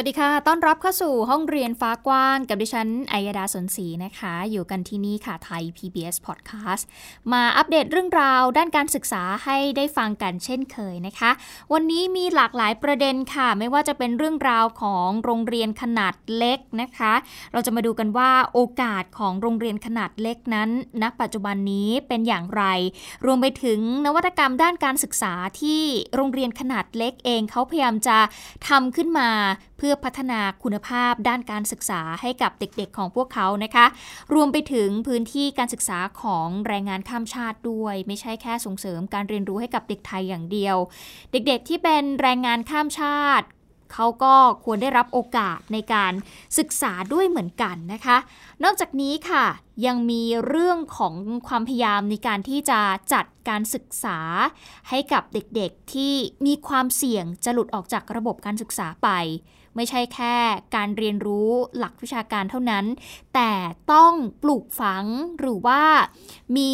วัสดีค่ะ ต้อนรับเข้าสู่ห้องเรียนฟ้ากว้าง กับดิฉันอัยดาสนศรีนะคะ อยู่กันที่นี่ค่ะไทย PBS Podcast มาอัปเดตเรื่องราวด้านการศึกษาให้ได้ฟังกันเช่นเคยนะคะ วันนี้มีหลากหลายประเด็นค่ะ ไม่ว่าจะเป็นเรื่องราวของโรงเรียนขนาดเล็กนะคะ เราจะมาดูกันว่าโอกาสของโรงเรียนขนาดเล็กนั้นณปัจจุบันนี้เป็นอย่างไร รวมไปถึงนวัตกรรมด้านการศึกษาที่โรงเรียนขนาดเล็กเองเขาพยายามจะทำขึ้นมาเพื่อพัฒนาคุณภาพด้านการศึกษาให้กับเด็กๆของพวกเขานะคะ รวมไปถึงพื้นที่การศึกษาของแรงงานข้ามชาติด้วย ไม่ใช่แค่ส่งเสริมการเรียนรู้ให้กับเด็กไทยอย่างเดียว เด็กๆที่เป็นแรงงานข้ามชาติเขาก็ควรได้รับโอกาสในการศึกษาด้วยเหมือนกันนะคะ นอกจากนี้ค่ะ ยังมีเรื่องของความพยายามในการที่จะจัดการศึกษา ให้กับเด็กๆที่มีความเสี่ยงจะหลุดออกจากระบบการศึกษาไป ไม่ใช่แค่การเรียนรู้หลักวิชาการเท่านั้น แต่ต้องปลูกฝังหรือว่ามี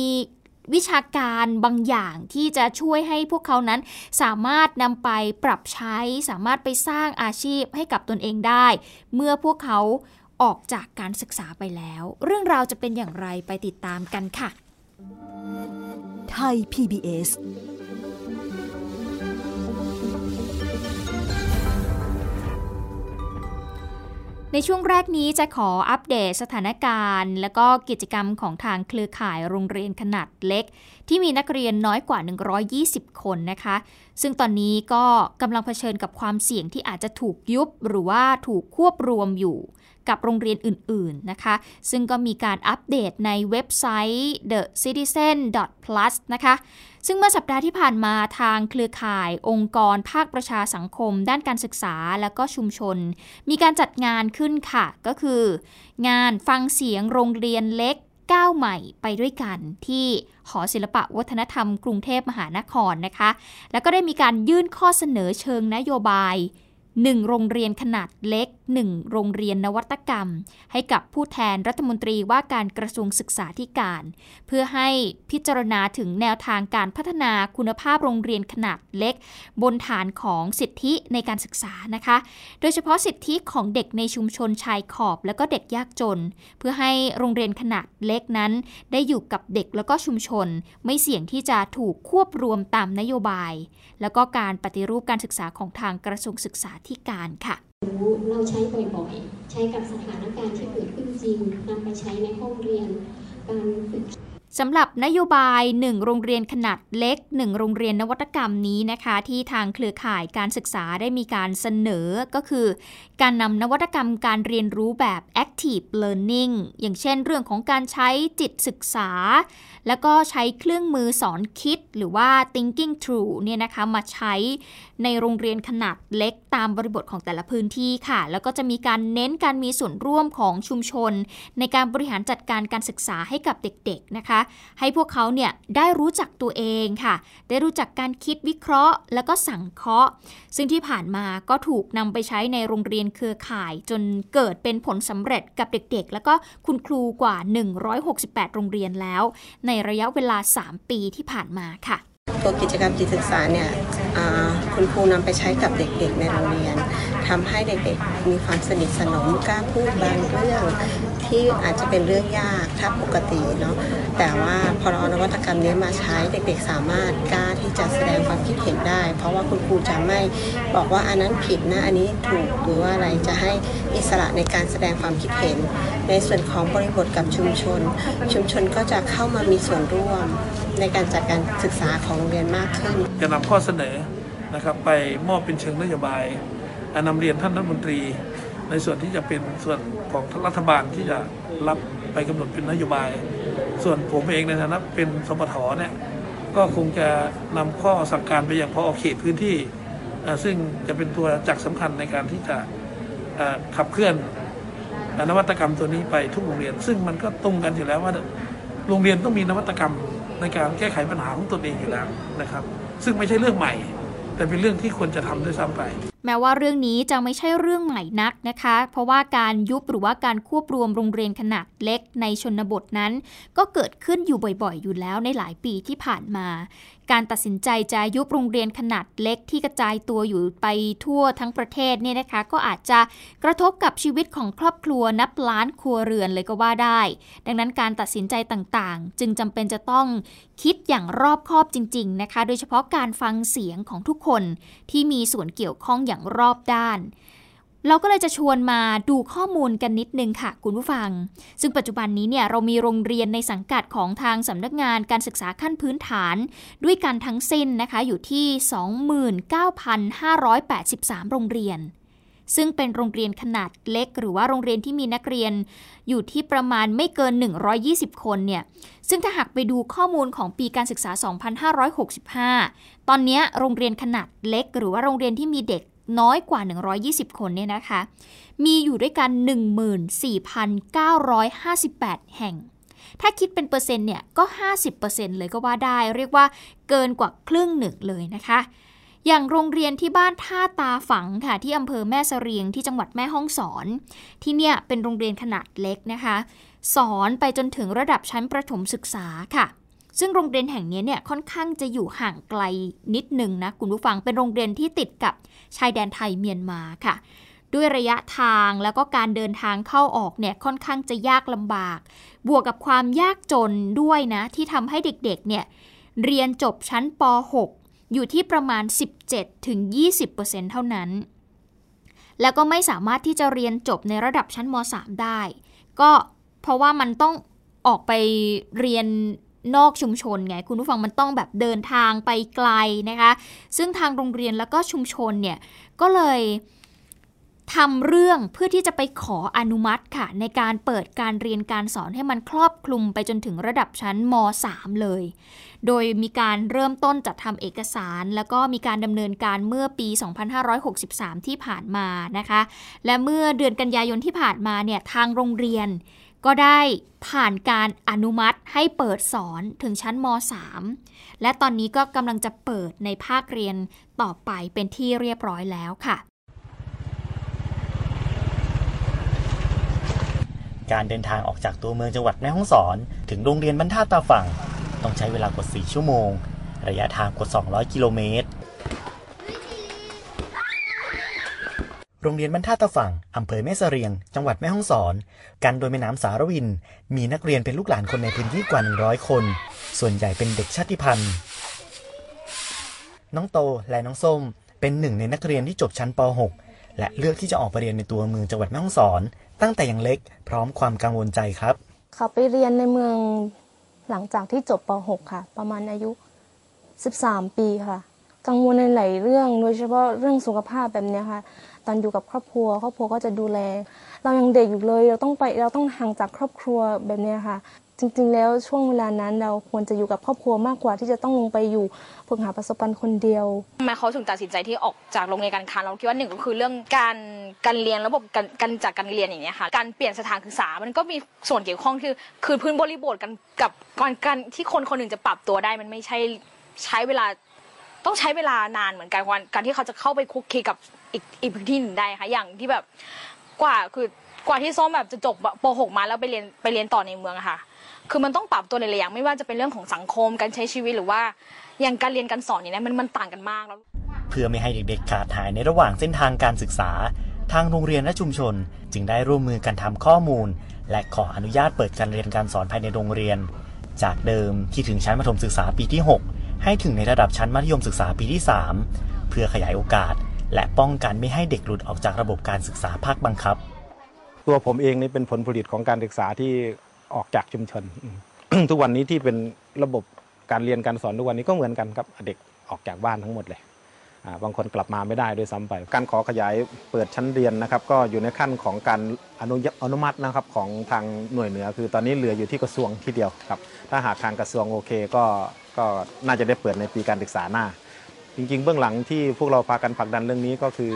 วิชาการบางอย่างที่จะช่วยให้พวกเขานั้น สามารถนำไปปรับใช้ สามารถไปสร้างอาชีพให้กับตนเองได้ เมื่อพวกเขาออกจากการศึกษาไปแล้ว เรื่องราวจะเป็นอย่างไรไปติดตามกันค่ะ ไทย PBS ในช่วงแรกนี้จะขออัปเดตสถานการณ์ และก็กิจกรรมของทางเครือข่ายโรงเรียนขนาดเล็ก ที่มีนักเรียนน้อยกว่า 120 คนนะคะ ซึ่งตอนนี้ก็กำลังเผชิญกับความเสี่ยงที่อาจจะถูกยุบหรือว่าถูกควบรวมอยู่กับโรงเรียนอื่น ๆ นะคะ ซึ่งก็มีการอัปเดตในเว็บไซต์ the citizen plus นะคะ ซึ่งเมื่อสัปดาห์ที่ผ่านมาทางเครือข่ายองค์กรภาคประชาสังคม ด้านการศึกษาและก็ชุมชน มีการจัดงานขึ้นค่ะ ก็คือ งานฟังเสียงโรงเรียนเล็กก้าวใหม่ไปด้วยกันที่หอศิลปะวัฒนธรรมกรุงเทพมหานครนะคะ แล้วก็ได้มีการยื่นข้อเสนอเชิงนโยบาย 1 โรงเรียนขนาดเล็ก 1 โรงเรียนนวัตกรรม ให้กับผู้แทนรัฐมนตรีว่าการกระทรวงศึกษาธิการ เพื่อให้พิจารณาถึงแนวทางการพัฒนาคุณภาพโรงเรียนขนาดเล็ก บนฐานของสิทธิในการศึกษานะคะ โดยเฉพาะสิทธิของเด็กในชุมชนชายขอบ และก็เด็กยากจน เพื่อให้โรงเรียนขนาดเล็กนั้น ได้อยู่กับเด็กแล้วก็ชุมชน ไม่เสี่ยงที่จะถูกควบรวมตามนโยบาย แล้วก็การปฏิรูปการศึกษาของทางกระทรวงศึกษาธิการค่ะ เราใช้บ่อยๆ ใช้กับสถานการณ์ที่เกิดขึ้นจริงนำไปใช้ในห้องเรียนการฝึกสำหรับนโยบาย 1 โรงเรียนขนาดเล็ก 1 โรงเรียนนวัตกรรมนี้นะคะ ที่ทางเครือข่ายการศึกษาได้มีการเสนอก็คือ การนำนวัตกรรมการเรียนรู้แบบ active learning อย่างเช่นเรื่องของการใช้จิตศึกษา แล้วก็ใช้เครื่องมือสอนคิดหรือว่า thinking through เนี่ยนะคะมาใช้ในโรงเรียนขนาดเล็กตามบริบทของแต่ละพื้นที่ค่ะ แล้วก็จะมีการเน้นการมีส่วนร่วมของชุมชน ในการบริหารจัดการการศึกษาให้กับเด็กๆนะคะ ให้พวกเขาเนี่ยได้รู้จักตัวเองค่ะ ได้รู้จักการคิดวิเคราะห์ แล้วก็สังเคราะห์ ซึ่งที่ผ่านมาก็ถูกนำไปใช้ในโรงเรียนเครือข่าย จนเกิดเป็นผลสำเร็จกับเด็กๆ แล้วก็คุณครูกว่า 168 โรงเรียนแล้ว ในระยะเวลา 3 ปีที่ผ่านมาค่ะ ตัวกิจกรรมจิตศึกษาเนี่ยคุณครูนำไปใช้กับเด็กๆในโรงเรียนทำให้เด็กๆมีความสนิทสนมกล้าพูดบางเรื่องที่อาจจะเป็นเรื่องยากถ้าปกติเนาะแต่ว่าพอเราเอานวัตกรรมนี้มาใช้เด็กๆ สามารถกล้าที่จะแสดงความคิดเห็นได้ เพราะว่าคุณครูจะไม่บอกว่าอันนั้นผิดนะอันนี้ถูกหรือว่าอะไรจะให้อิสระในการแสดงความคิดเห็น ในส่วนของบริบทกับชุมชน ชุมชนก็จะเข้ามามีส่วนร่วมในการจัดการศึกษาของโรงเรียนมากขึ้น จะนำข้อเสนอนะครับไปมอบเป็นเชิงนโยบายนำเรียนท่านรัฐมนตรี ในส่วนที่จะเป็นส่วนของรัฐบาลที่จะรับไปกำหนดเป็นนโยบาย ส่วนผมเองในฐานะเป็นสปทเนี่ยก็คงจะนำข้อสั่งการไปยังพอเขตพื้นที่ ซึ่งจะเป็นตัวจักสำคัญในการที่จะขับเคลื่อนนวัตกรรมตัวนี้ไปทุกโรงเรียน ซึ่งมันก็ตรงกันอยู่แล้วว่าโรงเรียนต้องมีนวัตกรรม ในการแก้ไขปัญหาของตนเองอยู่แล้วนะครับ ซึ่งไม่ใช่เรื่องใหม่ แต่เป็นเรื่องที่ควรจะทำด้วยซ้ำไป แม้ว่าเรื่องนี้จะไม่ใช่เรื่องใหม่นักนะคะ เพราะว่าการยุบหรือว่าการควบรวมโรงเรียนขนาดเล็กในชนบทนั้น ก็เกิดขึ้นอยู่บ่อยๆ อยู่แล้วในหลายปีที่ผ่านมา การตัดสินใจจะยุบโรงเรียนขนาดเล็กที่กระจายตัวอยู่ไปทั่วทั้งประเทศเนี่ยนะคะ ก็อาจจะกระทบกับชีวิตของครอบครัวนับล้านครัวเรือนเลยก็ว่าได้ ดังนั้นการตัดสินใจต่างๆ จึงจำเป็นจะต้องคิดอย่างรอบคอบจริง ๆนะคะ โดยเฉพาะการฟังเสียงของทุกคนที่มีส่วนเกี่ยวข้องอย่างรอบด้าน เราก็เลยจะชวนมาดูข้อมูลกันนิดนึงค่ะคุณผู้ฟัง ซึ่งปัจจุบันนี้เนี่ยเรามีโรงเรียนในสังกัดของทางสำนักงานการศึกษาขั้นพื้นฐาน ด้วยกันทั้งสิ้นนะคะอยู่ที่ 29,583 โรงเรียนซึ่งเป็นโรงเรียนขนาดเล็ก หรือว่าโรงเรียนที่มีนักเรียนอยู่ที่ประมาณไม่เกิน 120 คนเนี่ย ซึ่งถ้าหากไปดูข้อมูลของปีการศึกษา 2565 ตอนนี้โรงเรียนขนาดเล็ก หรือว่าโรงเรียนที่มีเด็ก น้อยกว่า 120 คนเนี่ยนะคะ มีอยู่ด้วยกัน 14,958 แห่ง ถ้าคิดเป็นเปอร์เซ็นต์เนี่ย ก็ 50%เลยก็ว่าได้ เรียกว่าเกินกว่าครึ่งหนึ่งเลยนะคะ อย่างโรงเรียนที่บ้านท่าตาฝังค่ะ ที่อำเภอแม่เสรียงที่จังหวัดแม่ฮ่องสอน ที่เนี่ยเป็นโรงเรียนขนาดเล็กนะคะ สอนไปจนถึงระดับชั้นประถมศึกษาค่ะ ซึ่งโรงเรียนแห่งนี้เนี่ยค่อนข้างจะอยู่ห่างไกลนิดหนึ่งนะคุณผู้ฟังเป็นโรงเรียนที่ติดกับชายแดนไทยเมียนมาค่ะ ด้วยระยะทางแล้วก็การเดินทางเข้าออกเนี่ยค่อนข้างจะยากลำบาก บวกกับความยากจนด้วยนะ ที่ทำให้เด็กๆเนี่ยเรียนจบชั้นป .6 อยู่ที่ประมาณ 17-20%เท่านั้น แล้วก็ไม่สามารถที่จะเรียนจบในระดับชั้นม .3 ได้ ก็เพราะว่ามันต้องออกไปเรียน นอกชุมชนไงคุณผู้ฟังมันต้องแบบเดินทางไปไกลนะคะ ซึ่งทางโรงเรียนแล้วก็ชุมชนเนี่ยก็เลยทำเรื่องเพื่อที่จะไปขออนุมัติค่ะ ในการเปิดการเรียนการสอนให้มันครอบคลุมไปจนถึงระดับชั้นม .3 เลย โดยมีการเริ่มต้นจัดทำเอกสาร แล้วก็มีการดำเนินการเมื่อปี 2563 ที่ผ่านมานะคะ และเมื่อเดือนกันยายนที่ผ่านมาเนี่ยทางโรงเรียน ก็ได้ผ่านการอนุมัติให้เปิดสอนถึงชั้นม .3 และตอนนี้ก็กำลังจะเปิดในภาคเรียนต่อไปเป็นที่เรียบร้อยแล้วค่ะ การเดินทางออกจากตัวเมืองจังหวัดแม่ฮ่องสอน ถึงโรงเรียนบรรทัดตาฝั่ง ต้องใช้เวลากว่า 4 ชั่วโมง ระยะทางกว่า 200 กิโลเมตร โรงเรียนบรรทัดตาฝั่งอำเภอแม่เสรียง จังหวัดแม่ฮ่องสอน กันโดยแม่น้ำสารวิน มีนักเรียนเป็นลูกหลานคนในพื้นที่กว่า 100 คน ส่วนใหญ่เป็นเด็กชาติพันธุ์ น้องโตและน้องส้ม เป็นหนึ่งในนักเรียนที่จบชั้นป .6 และเลือกที่จะออกไปเรียนในตัวเมืองจังหวัดแม่ฮ่องสอน ตั้งแต่ยังเล็กพร้อมความกังวลใจครับ เขาไปเรียนในเมืองหลังจากที่จบป .6 ค่ะ ประมาณอายุ 13 ปีค่ะ กังวลในหลายเรื่อง โดยเฉพาะเรื่องสุขภาพแบบนี้ค่ะ ตอนอยู่กับครอบครัว ครอบครัวก็จะดูแล เรายังเด็กอยู่เลยเราต้องไปเราต้องห่างจากครอบครัวแบบนี้ค่ะ จริง ๆ แล้วช่วงเวลานั้นเราควรจะอยู่กับครอบครัวมากกว่าที่จะต้องลงไปอยู่ฝึกหาประสบการณ์คนเดียวทำไมเขาถึงตัดสินใจที่ออกจากโรงเรียนการค้าเราคิดว่าหนึ่งก็คือเรื่องการการเรียนระบบการการจัดการเรียนอย่างเงี้ยค่ะการเปลี่ยนสถานศึกษามันก็มีส่วนเกี่ยวข้องที่คือพื้นบริบทกันกับการการที่คนคนหนึ่งจะปรับตัวได้มันไม่ใช่ใช้เวลาต้องใช้เวลานานเหมือนกันการที่เขาจะเข้าไปคุกคีกับ อีกอีกพื้นที่หนึ่งได้ค่ะ อย่างที่แบบกว่าคือกว่าที่ส้มแบบจะจบป .6 มาแล้วไปเรียนไปเรียนต่อในเมืองอะค่ะ คือมันต้องปรับตัวในหลายอย่างไม่ว่าจะเป็นเรื่องของสังคมการใช้ชีวิตหรือว่าอย่างการเรียนการสอนอย่างเนี้ยมันมันต่างกันมากแล้ว เพื่อไม่ให้เด็กๆขาดหายในระหว่างเส้นทางการศึกษา ทางโรงเรียนและชุมชน จึงได้ร่วมมือกันทำข้อมูล และขออนุญาตเปิดการเรียนการสอนภายในโรงเรียน จากเดิมที่ถึงชั้นมัธยมศึกษาปีที่ 6 ให้ถึงในระดับชั้นมัธยมศึกษาปีที่ 3 เพื่อขยายโอกาส และป้องกันไม่ให้เด็กหลุดออกจากระบบการศึกษาภาคบังคับ ตัวผมเองนี่เป็นผลผลิตของการศึกษาที่ออกจากชุมชน ทุกวันนี้ที่เป็นระบบการเรียนการสอนทุกวันนี้ก็เหมือนกันครับเด็กออกจากบ้านทั้งหมดเลยบางคนกลับมาไม่ได้ด้วยซ้ำไป การขอขยายเปิดชั้นเรียนนะครับ ก็อยู่ในขั้นของการอนุอนุมัตินะครับของทางหน่วยเหนือ คือตอนนี้เหลืออยู่ที่กระทรวงที่เดียวครับ ถ้าหากทางกระทรวงโอเคก็ก็น่าจะได้เปิดในปีการศึกษาหน้า จริง ๆ เบื้องหลังที่พวกเราพากันผลักดันเรื่องนี้ก็คือ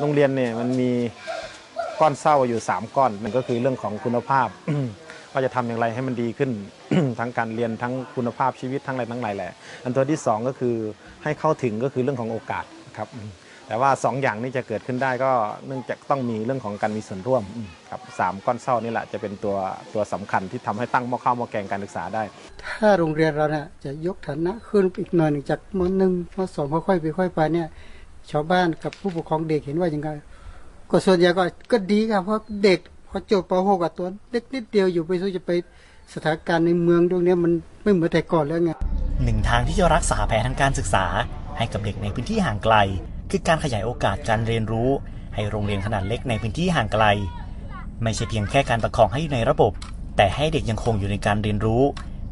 โรงเรียนเนี่ยมันมีก้อนเศร้าอยู่ 3 ก้อนมันก็คือเรื่องของคุณภาพ ว่าจะทำอย่างไรให้มันดีขึ้น ทั้งการเรียนทั้งคุณภาพชีวิตทั้งอะไรทั้งหลายแหละ อันตัวที่สองก็คือให้เข้าถึงก็คือเรื่องของโอกาสครับ แต่ว่าสองอย่างนี้จะเกิดขึ้นได้ก็เนื่องจากต้องมีเรื่องของการมีส่วนร่วมอืมครับสามก้อนเศร้านี่แหละจะเป็นตัวตัวสำคัญที่ทำให้ตั้งหม้อข้าวหม้อแกงการศึกษาได้ ถ้าโรงเรียนเราเนี่ยจะยกฐานะขึ้นอีกหน่อยหนึ่งจากมหนึ่งมสองค่อยๆไปค่อยไปเนี่ยชาวบ้านกับผู้ปกครองเด็กเห็นว่ายังไงก็ส่วนใหญ่ก็ก็ดีครับเพราะเด็กพอจบป .6 กับตัวเล็กนิดเดียวอยู่ไปสู้จะไปสถานการณ์ในเมืองตรงเนี้ยมันไม่เหมือนแต่ก่อนแล้วไงหนึ่งทางที่จะรักษาแผนทางการศึกษา ให้กับเด็กในพื้นที่ห่างไกล คือการขยายโอกาสการเรียนรู้ ให้โรงเรียนขนาดเล็กในพื้นที่ห่างไกล ไม่ใช่เพียงแค่การประคองให้อยู่ในระบบ แต่ให้เด็กยังคงอยู่ในการเรียนรู้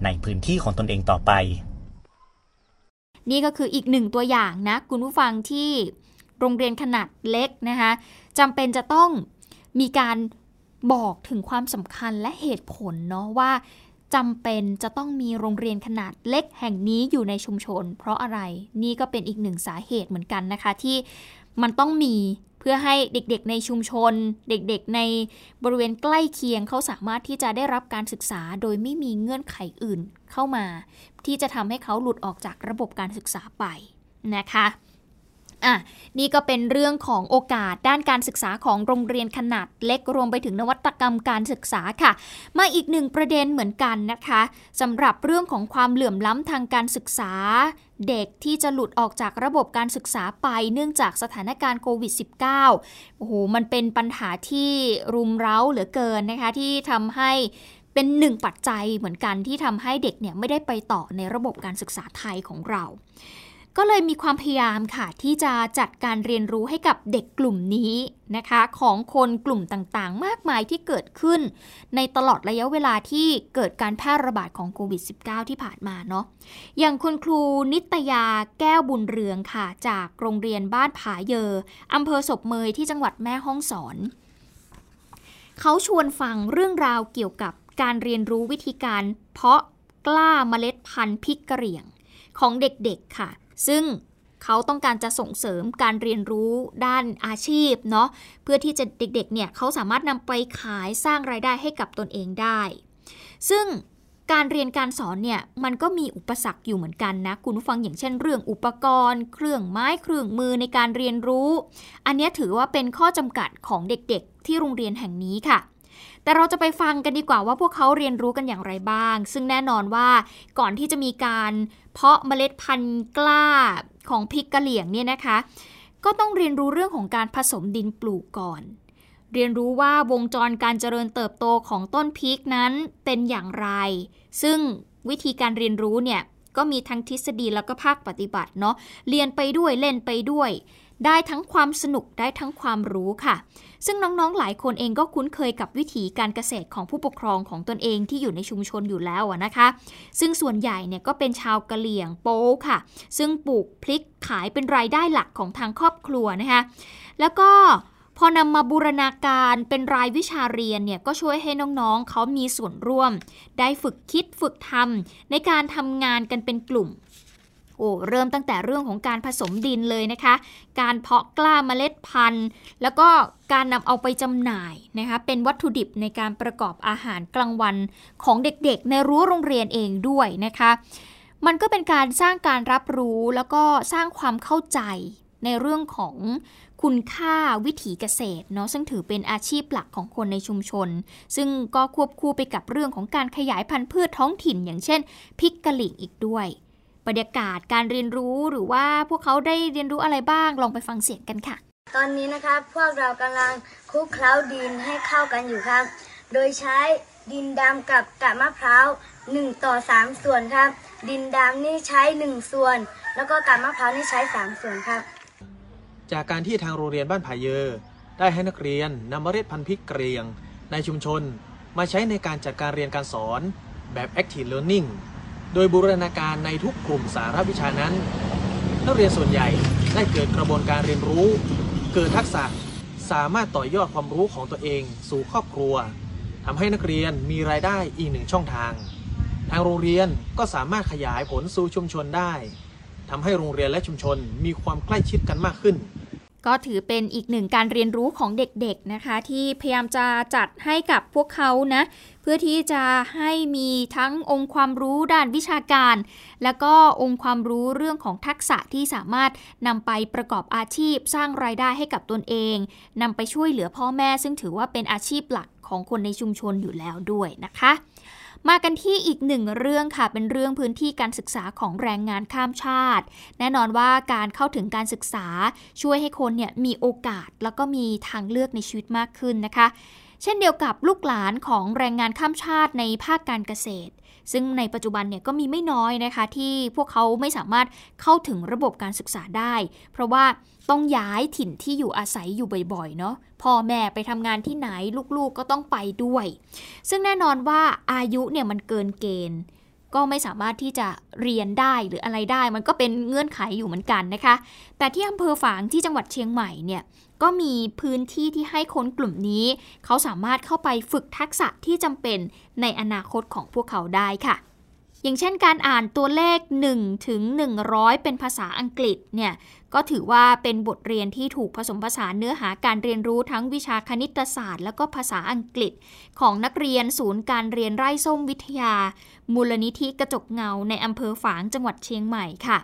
ในพื้นที่ของตนเองต่อไป นี่ก็คืออีกหนึ่งตัวอย่างนะ คุณผู้ฟังที่โรงเรียนขนาดเล็กนะคะจำเป็นจะต้องมีการบอกถึงความสำคัญและเหตุผลเนาะว่า จำเป็นจะต้องมีโรงเรียนขนาดเล็กแห่งนี้อยู่ในชุมชน เพราะอะไรนี่ก็เป็นอีกหนึ่งสาเหตุเหมือนกันนะคะ ที่มันต้องมีเพื่อให้เด็กๆในชุมชน เด็กๆในบริเวณใกล้เคียงเขาสามารถที่จะได้รับการศึกษา โดยไม่มีเงื่อนไขอื่นเข้ามา ที่จะทำให้เขาหลุดออกจากระบบการศึกษาไปนะคะ อะนี่ก็เป็นเรื่องของโอกาสด้านการศึกษาของโรงเรียนขนาดเล็กรวมไปถึงนวัตกรรมการศึกษาค่ะ มาอีกหนึ่งประเด็นเหมือนกันนะคะสำหรับเรื่องของความเหลื่อมล้ำทางการศึกษา เด็กที่จะหลุดออกจากระบบการศึกษาไปเนื่องจากสถานการณ์โควิด -19 โอ้โหมันเป็นปัญหาที่รุมเร้าเหลือเกินนะคะที่ทำให้เป็นหนึ่งปัจจัยเหมือนกันที่ทำให้เด็กเนี่ยไม่ได้ไปต่อในระบบการศึกษาไทยของเรา ก็เลยมีความพยายามค่ะ ที่จะจัดการเรียนรู้ให้กับเด็กกลุ่มนี้นะคะ ของคนกลุ่มต่างๆ มากมายที่เกิดขึ้น ในตลอดระยะเวลาที่เกิดการแพร่ระบาดของโควิด -19 ที่ผ่านมาเนาะอย่างคุณครูนิตยาแก้วบุญเรืองค่ะ จากโรงเรียนบ้านผาเยออำเภอศพเมยที่จังหวัดแม่ฮ่องสอน เขาชวนฟังเรื่องราวเกี่ยวกับการเรียนรู้วิธีการเพาะกล้าเมล็ดพันธุ์พริกกระเหรี่ยงของเด็กๆค่ะ ซึ่งเขาต้องการจะส่งเสริมการเรียนรู้ด้านอาชีพเนาะเพื่อที่จะเด็กๆเนี่ยเขาสามารถนำไปขายสร้างรายได้ให้กับตนเองได้ ซึ่งการเรียนการสอนเนี่ยมันก็มีอุปสรรคอยู่เหมือนกันนะ คุณผู้ฟังอย่างเช่นเรื่องอุปกรณ์ เครื่องไม้เครื่องมือในการเรียนรู้ อันนี้ถือว่าเป็นข้อจำกัดของเด็กๆ ที่โรงเรียนแห่งนี้ค่ะ แต่เราจะไปฟังกันดีกว่าว่าพวกเขาเรียนรู้กันอย่างไรบ้าง ซึ่งแน่นอนว่าก่อนที่จะมีการเพาะเมล็ดพันธุ์กล้าของพริกกะเหลี่ยงเนี่ยนะคะ ก็ต้องเรียนรู้เรื่องของการผสมดินปลูกก่อน เรียนรู้ว่าวงจรการเจริญเติบโตของต้นพริกนั้นเป็นอย่างไร ซึ่งวิธีการเรียนรู้เนี่ยก็มีทั้งทฤษฎีแล้วก็ภาคปฏิบัติเนาะเรียนไปด้วยเล่นไปด้วย ได้ทั้งความสนุกได้ทั้งความรู้ค่ะ ซึ่งน้องๆหลายคนเองก็คุ้นเคยกับวิถีการเกษตรของผู้ปกครองของตนเองที่อยู่ในชุมชนอยู่แล้วนะคะ ซึ่งส่วนใหญ่เนี่ยก็เป็นชาวกะเหลี่ยงโป๊ค่ะ ซึ่งปลูกพริกขายเป็นรายได้หลักของทางครอบครัวนะคะแล้วก็พอนำมาบูรณาการเป็นรายวิชาเรียนเนี่ยก็ช่วยให้น้องๆ เขามีส่วนร่วม ได้ฝึกคิดฝึกทำในการทำงานกันเป็นกลุ่ม โอ้เริ่มตั้งแต่เรื่องของการผสมดินเลยนะคะ การเพาะกล้าเมล็ดพันธุ์ แล้วก็การนำเอาไปจำหน่ายนะคะเป็นวัตถุดิบในการประกอบอาหารกลางวันของเด็กๆ ในรั้วโรงเรียนเองด้วยนะคะ มันก็เป็นการสร้างการรับรู้แล้วก็สร้างความเข้าใจในเรื่องของคุณค่าวิถีเกษตรเนาะซึ่งถือเป็นอาชีพหลักของคนในชุมชน ซึ่งก็ควบคู่ไปกับเรื่องของการขยายพันธุ์พืชท้องถิ่น อย่างเช่นพริกกะหรี่อีกด้วย บรรยากาศการเรียนรู้หรือว่าพวกเขาได้เรียนรู้อะไรบ้างลองไปฟังเสียงกันค่ะ ตอนนี้นะครับพวกเรากำลังคลุกเคล้าดินให้เข้ากันอยู่ครับ โดยใช้ดินดำกับกะมะพร้าว1ต่อ3 ส่วนครับ ดินดำนี่ใช้ 1 ส่วน แล้วก็กะมะพร้าวนี่ใช้ 3 ส่วนครับ จากการที่ทางโรงเรียนบ้านผาเยอได้ให้นักเรียนนำเมล็ดพันธุ์พริกเกรียง ในชุมชนมาใช้ในการจัดการเรียนการสอนแบบ Active Learning โดยบูรณาการในทุกกลุ่มสาระวิชานั้น นักเรียนส่วนใหญ่ได้เกิดกระบวนการเรียนรู้ เกิดทักษะสามารถต่อยอดความรู้ของตัวเองสู่ครอบครัวทำให้นักเรียนมีรายได้อีกหนึ่งช่องทาง ทางโรงเรียนก็สามารถขยายผลสู่ชุมชนได้ทำให้โรงเรียนและชุมชนมีความใกล้ชิดกันมากขึ้น ก็ถือเป็นอีกหนึ่งการเรียนรู้ของเด็กๆนะคะ ที่พยายามจะจัดให้กับพวกเขานะ เพื่อที่จะให้มีทั้งองค์ความรู้ด้านวิชาการ แล้วก็องค์ความรู้เรื่องของทักษะที่สามารถนำไปประกอบอาชีพสร้างรายได้ให้กับตนเองนำไปช่วยเหลือพ่อแม่ ซึ่งถือว่าเป็นอาชีพหลักของคนในชุมชนอยู่แล้วด้วยนะคะ มากันที่อีกหนึ่งเรื่องค่ะ เป็นเรื่องพื้นที่การศึกษาของแรงงานข้ามชาติ แน่นอนว่าการเข้าถึงการศึกษาช่วยให้คนเนี่ยมีโอกาสแล้วก็มีทางเลือกในชีวิตมากขึ้นนะคะ เช่นเดียวกับลูกหลานของแรงงานข้ามชาติในภาคการเกษตร ซึ่งในปัจจุบันเนี่ยก็มีไม่น้อยนะคะ ที่พวกเขาไม่สามารถเข้าถึงระบบการศึกษาได้ เพราะว่าต้องย้ายถิ่นที่อยู่อาศัยอยู่บ่อยๆเนาะพ่อแม่ไปทำงานที่ไหนลูกๆก็ต้องไปด้วย ซึ่งแน่นอนว่าอายุเนี่ยมันเกินเกณฑ์ก็ไม่สามารถที่จะเรียนได้หรืออะไรได้ มันก็เป็นเงื่อนไขอยู่เหมือนกันนะคะ แต่ที่อำเภอฝางที่จังหวัดเชียงใหม่เนี่ย ก็มีพื้นที่ที่ให้คนกลุ่มนี้ เขาสามารถเข้าไปฝึกทักษะที่จำเป็นในอนาคตของพวกเขาได้ค่ะ อย่างเช่นการอ่านตัวเลข 1 ถึง 100 เป็นภาษาอังกฤษเนี่ยก็ถือว่าเป็นบทเรียนที่ถูกผสมผสานเนื้อหาการเรียนรู้ทั้งวิชาคณิตศาสตร์ แล้วก็ภาษาอังกฤษ ของนักเรียนศูนย์การเรียนไร่ส้มวิทยา มูลนิธิกระจกเงาในอำเภอฝางจังหวัดเชียงใหม่ค่ะ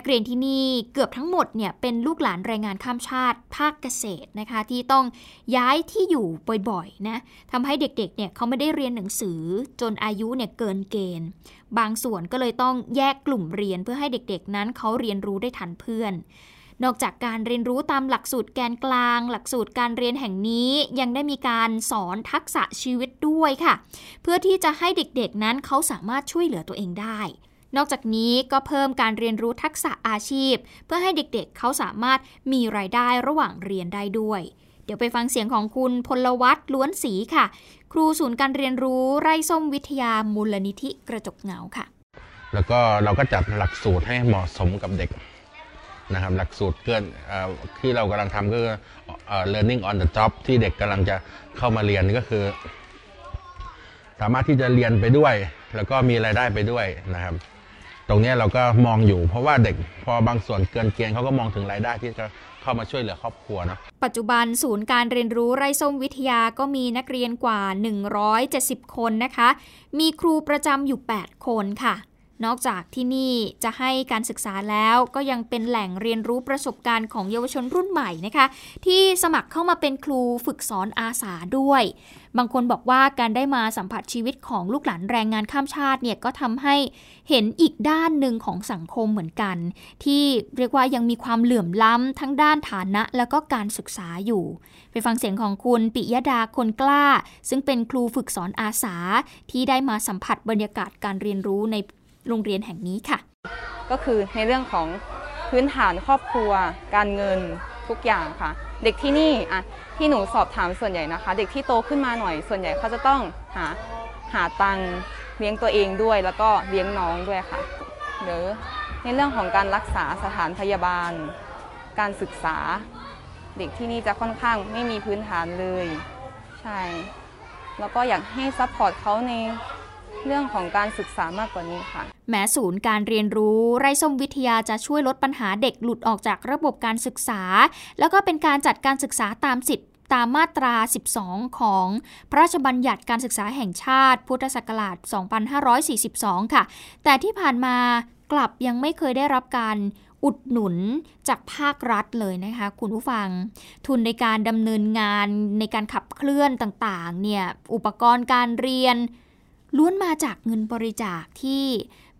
นักเรียนที่นี่เกือบทั้งหมดเนี่ยเป็นลูกหลานแรงงานข้ามชาติภาคเกษตรนะคะที่ต้องย้ายที่อยู่บ่อยๆนะทำให้เด็กๆเนี่ยเขาไม่ได้เรียนหนังสือจนอายุเนี่ยเกินเกณฑ์ บางส่วนก็เลยต้องแยกกลุ่มเรียนเพื่อให้เด็กๆ นั้นเขาเรียนรู้ได้ทันเพื่อนนอกจากการเรียนรู้ตามหลักสูตรแกนกลาง หลักสูตรการเรียนแห่งนี้ยังได้มีการสอนทักษะชีวิตด้วยค่ะ เพื่อที่จะให้เด็กๆนั้นเขาสามารถช่วยเหลือตัวเองได้ นอกจากนี้ก็เพิ่มการเรียนรู้ทักษะอาชีพ เพื่อให้เด็กๆเเขาสามารถมีรายได้ระหว่างเรียนได้ด้วย เดี๋ยวไปฟังเสียงของคุณพลวัตล้วนศรีค่ะ ครูศูนย์การเรียนรู้ไร่ส้มวิทยามูลนิธิกระจกเงาค่ะ แล้วก็เราก็จัดหลักสูตรให้เหมาะสมกับเด็กนะครับหลักสูตรเกินที่เรากำลังทำก็คือ learning on the job ที่เด็กกำลังจะเข้ามาเรียนก็คือ สามารถที่จะเรียนไปด้วย แล้วก็มีรายได้ไปด้วยนะครับ ตรงนี้เราก็มองอยู่ เพราะว่าเด็กพอบางส่วนเกินเกณฑ์เขาก็มองถึงรายได้ที่จะเข้ามาช่วยเหลือครอบครัวนะปัจจุบันศูนย์การเรียนรู้ไร่ส้มวิทยาก็มีนักเรียนกว่า 170 คนนะคะ มีครูประจำอยู่ 8 คนค่ะ นอกจากที่นี่จะให้การศึกษาแล้วก็ยังเป็นแหล่งเรียนรู้ประสบการณ์ของเยาวชนรุ่นใหม่นะคะ ที่สมัครเข้ามาเป็นครูฝึกสอนอาสาด้วยบางคนบอกว่าการได้มาสัมผัสชีวิตของลูกหลานแรงงานข้ามชาติเนี่ยก็ทำให้เห็นอีกด้านหนึ่งของสังคมเหมือนกัน ที่เรียกว่ายังมีความเหลื่อมล้ำทั้งด้านฐานะแล้วก็การศึกษาอยู่ ไปฟังเสียงของคุณปิยดาคนกล้า ซึ่งเป็นครูฝึกสอนอาสา ที่ได้มาสัมผัสบรรยากาศการเรียนรู้ในโรงเรียนแห่งนี้ค่ะ ก็คือในเรื่องของพื้นฐานครอบครัว การเงินทุกอย่างค่ะ เด็กที่นี่อะ ที่หนูสอบถามส่วนใหญ่นะคะ เด็กที่โตขึ้นมาหน่อยส่วนใหญ่เขาจะต้องหาหาตังเลี้ยงตัวเองด้วย แล้วก็เลี้ยงน้องด้วยค่ะหรือในเรื่องของการรักษาสถานพยาบาล การศึกษา เด็กที่นี่จะค่อนข้างไม่มีพื้นฐานเลย ใช่ แล้วก็อยากให้ซัพพอร์ตเขาในเรื่องของการศึกษามากกว่านี้ค่ะ แม้ศูนย์การเรียนรู้ไร่ส้มวิทยาจะช่วยลดปัญหาเด็กหลุดออกจากระบบการศึกษา แล้วก็เป็นการจัดการศึกษาตามสิทธิ ตามมาตรา 12 ของพระราชบัญญัติการศึกษาแห่งชาติ พุทธศักราช 2542 ค่ะ แต่ที่ผ่านมากลับยังไม่เคยได้รับการอุดหนุนจากภาครัฐเลยนะคะ คุณผู้ฟัง ทุนในการดำเนินงานในการขับเคลื่อนต่างๆ เนี่ย อุปกรณ์การเรียน ล้วนมาจากเงินบริจาคที่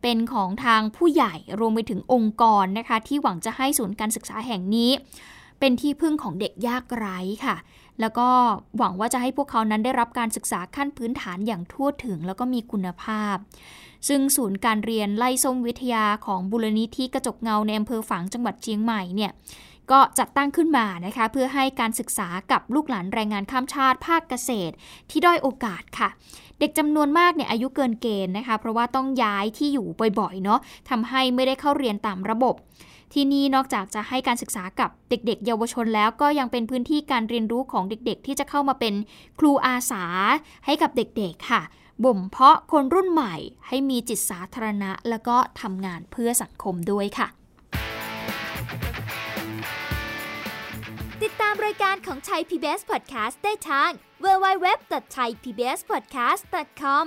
เป็นของทางผู้ใหญ่รวมไปถึงองค์กรนะคะ ที่หวังจะให้ศูนย์การศึกษาแห่งนี้ เป็นที่พึ่งของเด็กยากไร้ค่ะ แล้วก็หวังว่าจะให้พวกเขานั้นได้รับการศึกษาขั้นพื้นฐานอย่างทั่วถึงแล้วก็มีคุณภาพ ซึ่งศูนย์การเรียนไล่ส้มวิทยาของบุรณิธิกระจกเงาในอำเภอฝางจังหวัดเชียงใหม่เนี่ยก็จัดตั้งขึ้นมานะคะ เพื่อให้การศึกษากับลูกหลานแรงงานข้ามชาติภาคเกษตร ที่ด้อยโอกาสค่ะ เด็กจำนวนมากเนี่ยอายุเกินเกณฑ์นะคะ เพราะว่าต้องย้ายที่อยู่บ่อยๆเนาะทำให้ไม่ได้เข้าเรียนตามระบบ ที่นี่นอกจากจะให้การศึกษากับเด็ก ๆ เยาวชนแล้วก็ยังเป็นพื้นที่การเรียนรู้ของเด็ก ๆ ที่จะเข้ามาเป็นครูอาสาให้กับเด็ก ๆ ค่ะ บ่มเพาะคนรุ่นใหม่ให้มีจิตสาธารณะ แล้วก็ทำงานเพื่อสังคมด้วยค่ะ ติดตามรายการของไทย PBS Podcast ได้ทาง www.thaipbspodcast.com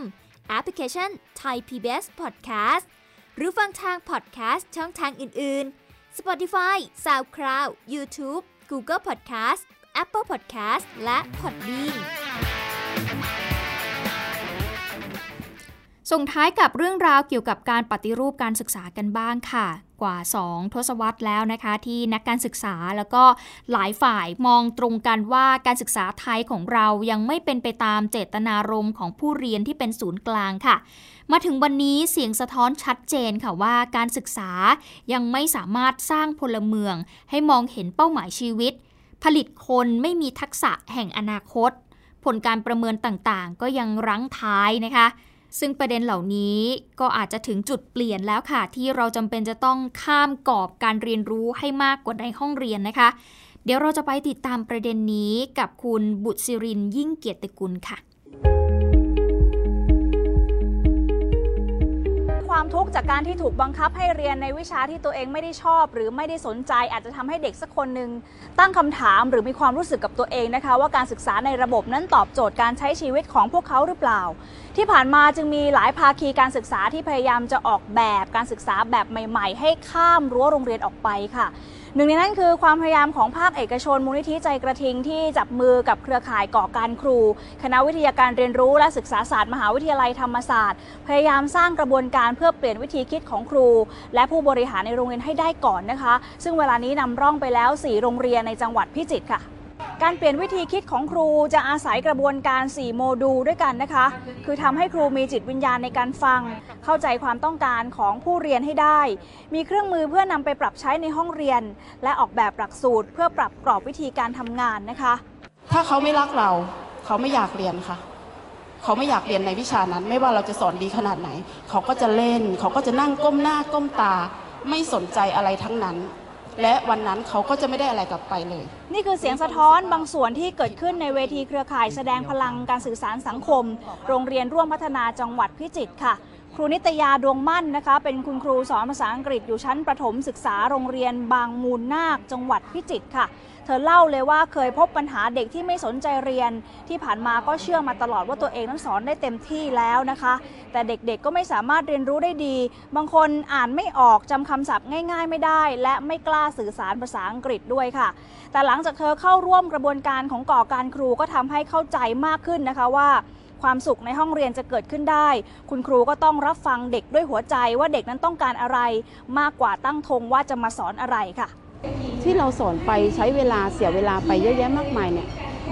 แอปพลิเคชัน Thai PBS Podcast หรือฟังทาง podcast ช่องทางอื่น ๆ Spotify SoundCloud YouTube Google Podcast Apple Podcast และ Podbean ส่งท้ายกับเรื่องราวเกี่ยวกับการปฏิรูปการศึกษากันบ้างค่ะ กว่า 2 ทศวรรษแล้วนะคะที่นักการศึกษาแล้วก็หลายฝ่ายมองตรงกันว่าการศึกษาไทยของเรายังไม่เป็นไปตามเจตนารมณ์ของผู้เรียนที่เป็นศูนย์กลางค่ะ มาถึงวันนี้เสียงสะท้อนชัดเจนค่ะว่าการศึกษายังไม่สามารถสร้างพลเมือง ให้มองเห็นเป้าหมายชีวิต ผลิตคนไม่มีทักษะแห่งอนาคต ผลการประเมินต่างๆ ก็ยังรั้งท้ายนะคะ ซึ่งประเด็นเหล่านี้ก็อาจจะถึงจุดเปลี่ยนแล้วค่ะ ที่เราจำเป็นจะต้องข้ามกรอบการเรียนรู้ให้มากกว่าในห้องเรียนนะคะ เดี๋ยวเราจะไปติดตามประเด็นนี้กับคุณบุตรศิรินยิ่งเกียรติกุลค่ะความทุกข์จากการที่ถูกบังคับให้เรียนในวิชาที่ตัวเองไม่ได้ชอบ หรือไม่ได้สนใจ อาจจะทำให้เด็กสักคนหนึ่งตั้งคำถามหรือมีความรู้สึกกับตัวเองนะคะ ว่าการศึกษาในระบบนั้นตอบโจทย์การใช้ชีวิตของพวกเขาหรือเปล่าที่ผ่านมาจึงมีหลายภาคีการศึกษาที่พยายามจะออกแบบการศึกษาแบบใหม่ ๆ ให้ข้ามรั้วโรงเรียนออกไปค่ะ หนึ่งในนั้นคือความพยายามของภาคเอกชนมูลนิธิใจกระทิงที่จับมือกับเครือข่ายก่อการครู คณะวิทยาการเรียนรู้และศึกษาศาสตร์มหาวิทยาลัยธรรมศาสตร์ พยายามสร้างกระบวนการเพื่อเปลี่ยนวิธีคิดของครู และผู้บริหารในโรงเรียนให้ได้ก่อนนะคะ ซึ่งเวลานี้นำร่องไปแล้ว 4 โรงเรียนในจังหวัดพิจิตรค่ะ การเปลี่ยนวิธีคิดของครูจะอาศัยกระบวนการ 4 โมดูลด้วยกันนะคะ คือทำให้ครูมีจิตวิญญาณในการฟัง เข้าใจความต้องการของผู้เรียนให้ได้ มีเครื่องมือเพื่อนำไปปรับใช้ในห้องเรียน และออกแบบหลักสูตร เพื่อปรับกรอบวิธีการทำงานนะคะ ถ้าเขาไม่รักเรา เขาไม่อยากเรียนค่ะ เขาไม่อยากเรียนในวิชานั้น ไม่ว่าเราจะสอนดีขนาดไหน เขาก็จะเล่น เขาก็จะนั่งก้มหน้าก้มตา ไม่สนใจอะไรทั้งนั้น และวันนั้นเขาก็จะไม่ได้อะไรกลับไปเลย นี่คือเสียงสะท้อนบางส่วนที่เกิดขึ้นในเวทีเครือข่ายแสดงพลังการสื่อสารสังคม โรงเรียนร่วมพัฒนาจังหวัดพิจิตรค่ะ ครูนิตยาดวงมั่นนะคะ เป็นคุณครูสอนภาษาอังกฤษอยู่ชั้นประถมศึกษาโรงเรียนบางมูลนาค จังหวัดพิจิตรค่ะ ธอเล่าเลยว่าเคยพบปัญหาเด็กที่ไม่สนใจเรียน ที่ผ่านมาก็เชื่อมาตลอดว่าตัวเองนั้นสอนได้เต็มที่แล้วนะคะ แต่เด็กๆก็ไม่สามารถเรียนรู้ได้ดี บางคนอ่านไม่ออกจำคำศัพท์ง่าย ๆ ไม่ได้ และไม่กล้าสื่อสารภาษาอังกฤษด้วยค่ะ แต่หลังจากเธอเข้าร่วมกระบวนการของก่อการครูก็ทำให้เข้าใจมากขึ้นนะคะว่าความสุขในห้องเรียนจะเกิดขึ้นได้ คุณครูก็ต้องรับฟังเด็กด้วยหัวใจว่าเด็กนั้นต้องการอะไร มากกว่าตั้งธงว่าจะมาสอนอะไรค่ะ ที่เราสอนไปใช้เวลาเสียเวลาไปเยอะแยะมากมายเนี่ย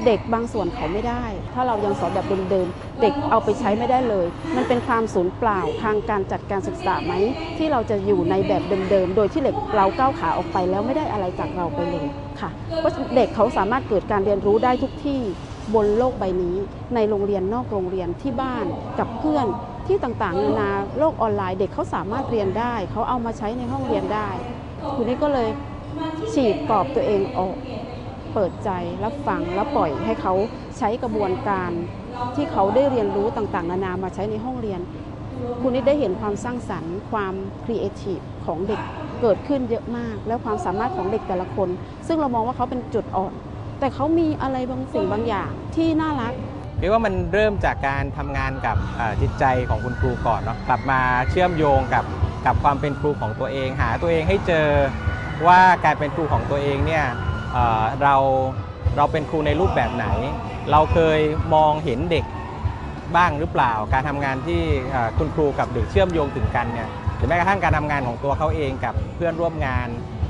เด็กบางส่วนเขาไม่ได้ ถ้าเรายังสอนแบบเดิมๆ เด็กเอาไปใช้ไม่ได้เลย มันเป็นความสูญเปล่าทางการจัดการศึกษาไหม ที่เราจะอยู่ในแบบเดิมๆ โดยที่เด็กเราก้าวขาออกไปแล้วไม่ได้อะไรจากเราไปเลยค่ะเพราะเด็กเขาสามารถเกิดการเรียนรู้ได้ทุกที่บนโลกใบนี้ ในโรงเรียนนอกโรงเรียนที่บ้านกับเพื่อนที่ต่างๆนานาโลกออนไลน์ เด็กเขาสามารถเรียนได้ เขาเอามาใช้ในห้องเรียนได้ทีนี้ก็เลย ฉีกกรอบตัวเองออก เปิดใจรับฟังแล้วปล่อยให้เขาใช้กระบวนการที่เขาได้เรียนรู้ต่างๆ นานามาใช้ในห้องเรียน คุณนิดได้เห็นความสร้างสรรค์ ความครีเอทีฟของเด็กเกิดขึ้นเยอะมาก และความสามารถของเด็กแต่ละคน ซึ่งเรามองว่าเขาเป็นจุดอ่อน แต่เขามีอะไรบางสิ่งบางอย่างที่น่ารักเรียกว่ามันเริ่มจากการทำงานกับจิตใจของคุณครูก่อนเนาะกลับมาเชื่อมโยงกับกับความเป็นครูของตัวเอง หาตัวเองให้เจอ ว่าการเป็นครูของตัวเองเนี่ยเราเราเป็นครูในรูปแบบไหน เราเคยมองเห็นเด็กบ้างหรือเปล่า การทำงานที่คุณครูกับเด็กเชื่อมโยงถึงกันเนี่ยหรือแม้กระทั่งการทำงานของตัวเขาเองกับเพื่อนร่วมงาน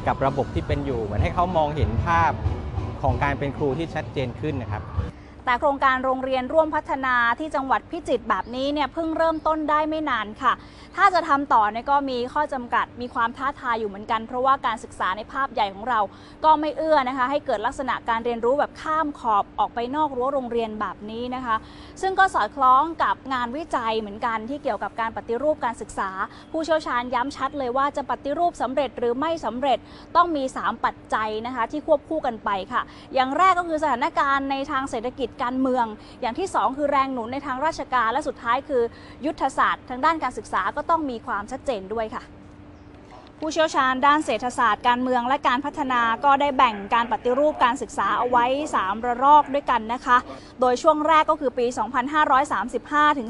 กับระบบที่เป็นอยู่ เหมือนให้เขามองเห็นภาพของการเป็นครูที่ชัดเจนขึ้นนะครับ แต่โครงการโรงเรียนร่วมพัฒนาที่จังหวัดพิจิตรแบบนี้เนี่ยเพิ่งเริ่มต้นได้ไม่นานค่ะ ถ้าจะทำต่อเนี่ยก็มีข้อจำกัดมีความท้าทายอยู่เหมือนกัน เพราะว่าการศึกษาในภาพใหญ่ของเรา ก็ไม่เอื้อนะคะ ให้เกิดลักษณะการเรียนรู้แบบข้ามขอบออกไปนอกรั้วโรงเรียนแบบนี้นะคะ ซึ่งก็สอดคล้องกับงานวิจัยเหมือนกันที่เกี่ยวกับการปฏิรูปการศึกษา ผู้เชี่ยวชาญย้ำชัดเลยว่าจะปฏิรูปสำเร็จหรือไม่สำเร็จต้องมี 3 ปัจจัยนะคะที่ควบคู่กันไปค่ะ อย่างแรกก็คือสถานการณ์ในทางเศรษฐกิจการเมือง อย่างที่ 2 คือแรงหนุนในทางราชการ และสุดท้ายคือยุทธศาสตร์ ทางด้านการศึกษาก็ต้องมีความชัดเจนด้วยค่ะผู้เชี่ยวชาญด้านเศรษฐศาสตร์การเมืองและการพัฒนาก็ได้แบ่งการปฏิรูปการศึกษาเอาไว้ 3 ระลอกด้วยกันนะคะ โดยช่วงแรกก็คือปี 2535 ถึง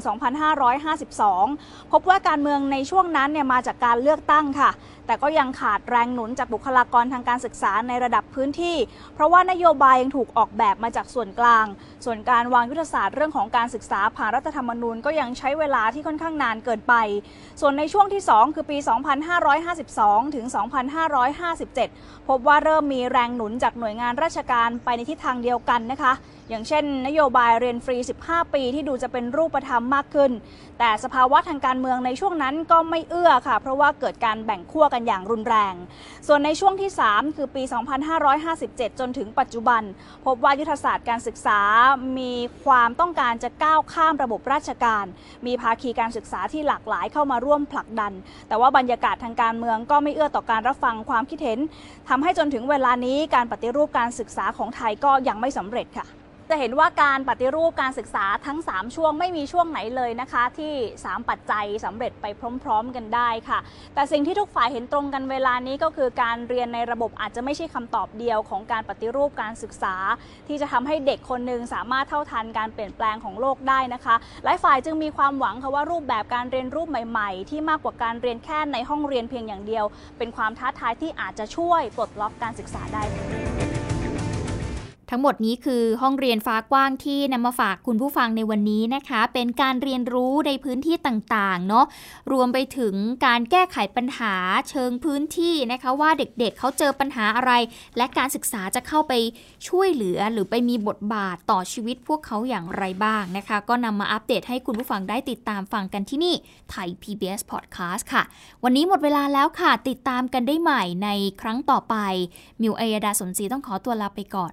2552 พบว่าการเมืองในช่วงนั้นเนี่ยมาจากการเลือกตั้งค่ะ แต่ก็ยังขาดแรงหนุนจากบุคลากรทางการศึกษาในระดับพื้นที่ เพราะว่านโยบายยังถูกออกแบบมาจากส่วนกลาง ส่วนการวางยุทธศาสตร์เรื่องของการศึกษาผ่านรัฐธรรมนูญก็ยังใช้เวลาที่ค่อนข้างนานเกินไป ส่วนในช่วงที่ 2 คือปี 2552 ถึง 2557 พบว่าเริ่มมีแรงหนุนจากหน่วยงานราชการไปในทิศทางเดียวกันนะคะ อย่างเช่น นโยบายเรียนฟรี 15 ปีที่ดูจะเป็นรูปธรรมมากขึ้น แต่สภาวะทางการเมืองในช่วงนั้นก็ไม่เอื้อค่ะ เพราะว่าเกิดการแบ่งขั้วกันอย่างรุนแรง ส่วนในช่วงที่ 3 คือปี 2557 จนถึงปัจจุบัน พบว่ายุทธศาสตร์การศึกษามีความต้องการจะก้าวข้ามระบบราชการ มีภาคีการศึกษาที่หลากหลายเข้ามาร่วมผลักดัน แต่ว่าบรรยากาศทางการเมืองก็ไม่เอื้อต่อการรับฟังความคิดเห็นทำให้จนถึงเวลานี้การปฏิรูปการศึกษาของไทยก็ยังไม่สำเร็จค่ะ จะเห็นว่าการปฏิรูปการศึกษาทั้ง 3 ช่วงไม่มีช่วงไหนเลยนะคะ ที่ 3 ปัจจัยสำเร็จไปพร้อม ๆ กันได้ค่ะ แต่สิ่งที่ทุกฝ่ายเห็นตรงกันเวลานี้ก็คือการเรียนในระบบอาจจะไม่ใช่คำตอบเดียวของการปฏิรูปการศึกษา ที่จะทำให้เด็กคนหนึ่งสามารถเท่าทันการเปลี่ยนแปลงของโลกได้นะคะหลายฝ่ายจึงมีความหวังค่ะว่ารูปแบบการเรียนรู้ใหม่ ๆ ที่มากกว่าการเรียนแค่ในห้องเรียนเพียงอย่างเดียว เป็นความท้าทายที่อาจจะช่วยปลดล็อกการศึกษาได้ ทั้งหมดนี้คือห้องเรียนฟ้ากว้างที่นำมาฝากคุณผู้ฟังในวันนี้นะคะ เป็นการเรียนรู้ในพื้นที่ต่างๆเนาะรวมไปถึงการแก้ไขปัญหาเชิงพื้นที่นะคะว่าเด็กๆเเขาเจอปัญหาอะไร และการศึกษาจะเข้าไปช่วยเหลือหรือไปมีบทบาทต่อชีวิตพวกเขาอย่างไรบ้างนะคะ ก็นำมาอัปเดตให้คุณผู้ฟังได้ติดตามฟังกันที่นี่ไทย PBS Podcast ค่ะ วันนี้หมดเวลาแล้วค่ะ ติดตามกันได้ใหม่ในครั้งต่อไปมิวอัยดาสนศรีต้องขอตัวลาไปก่อน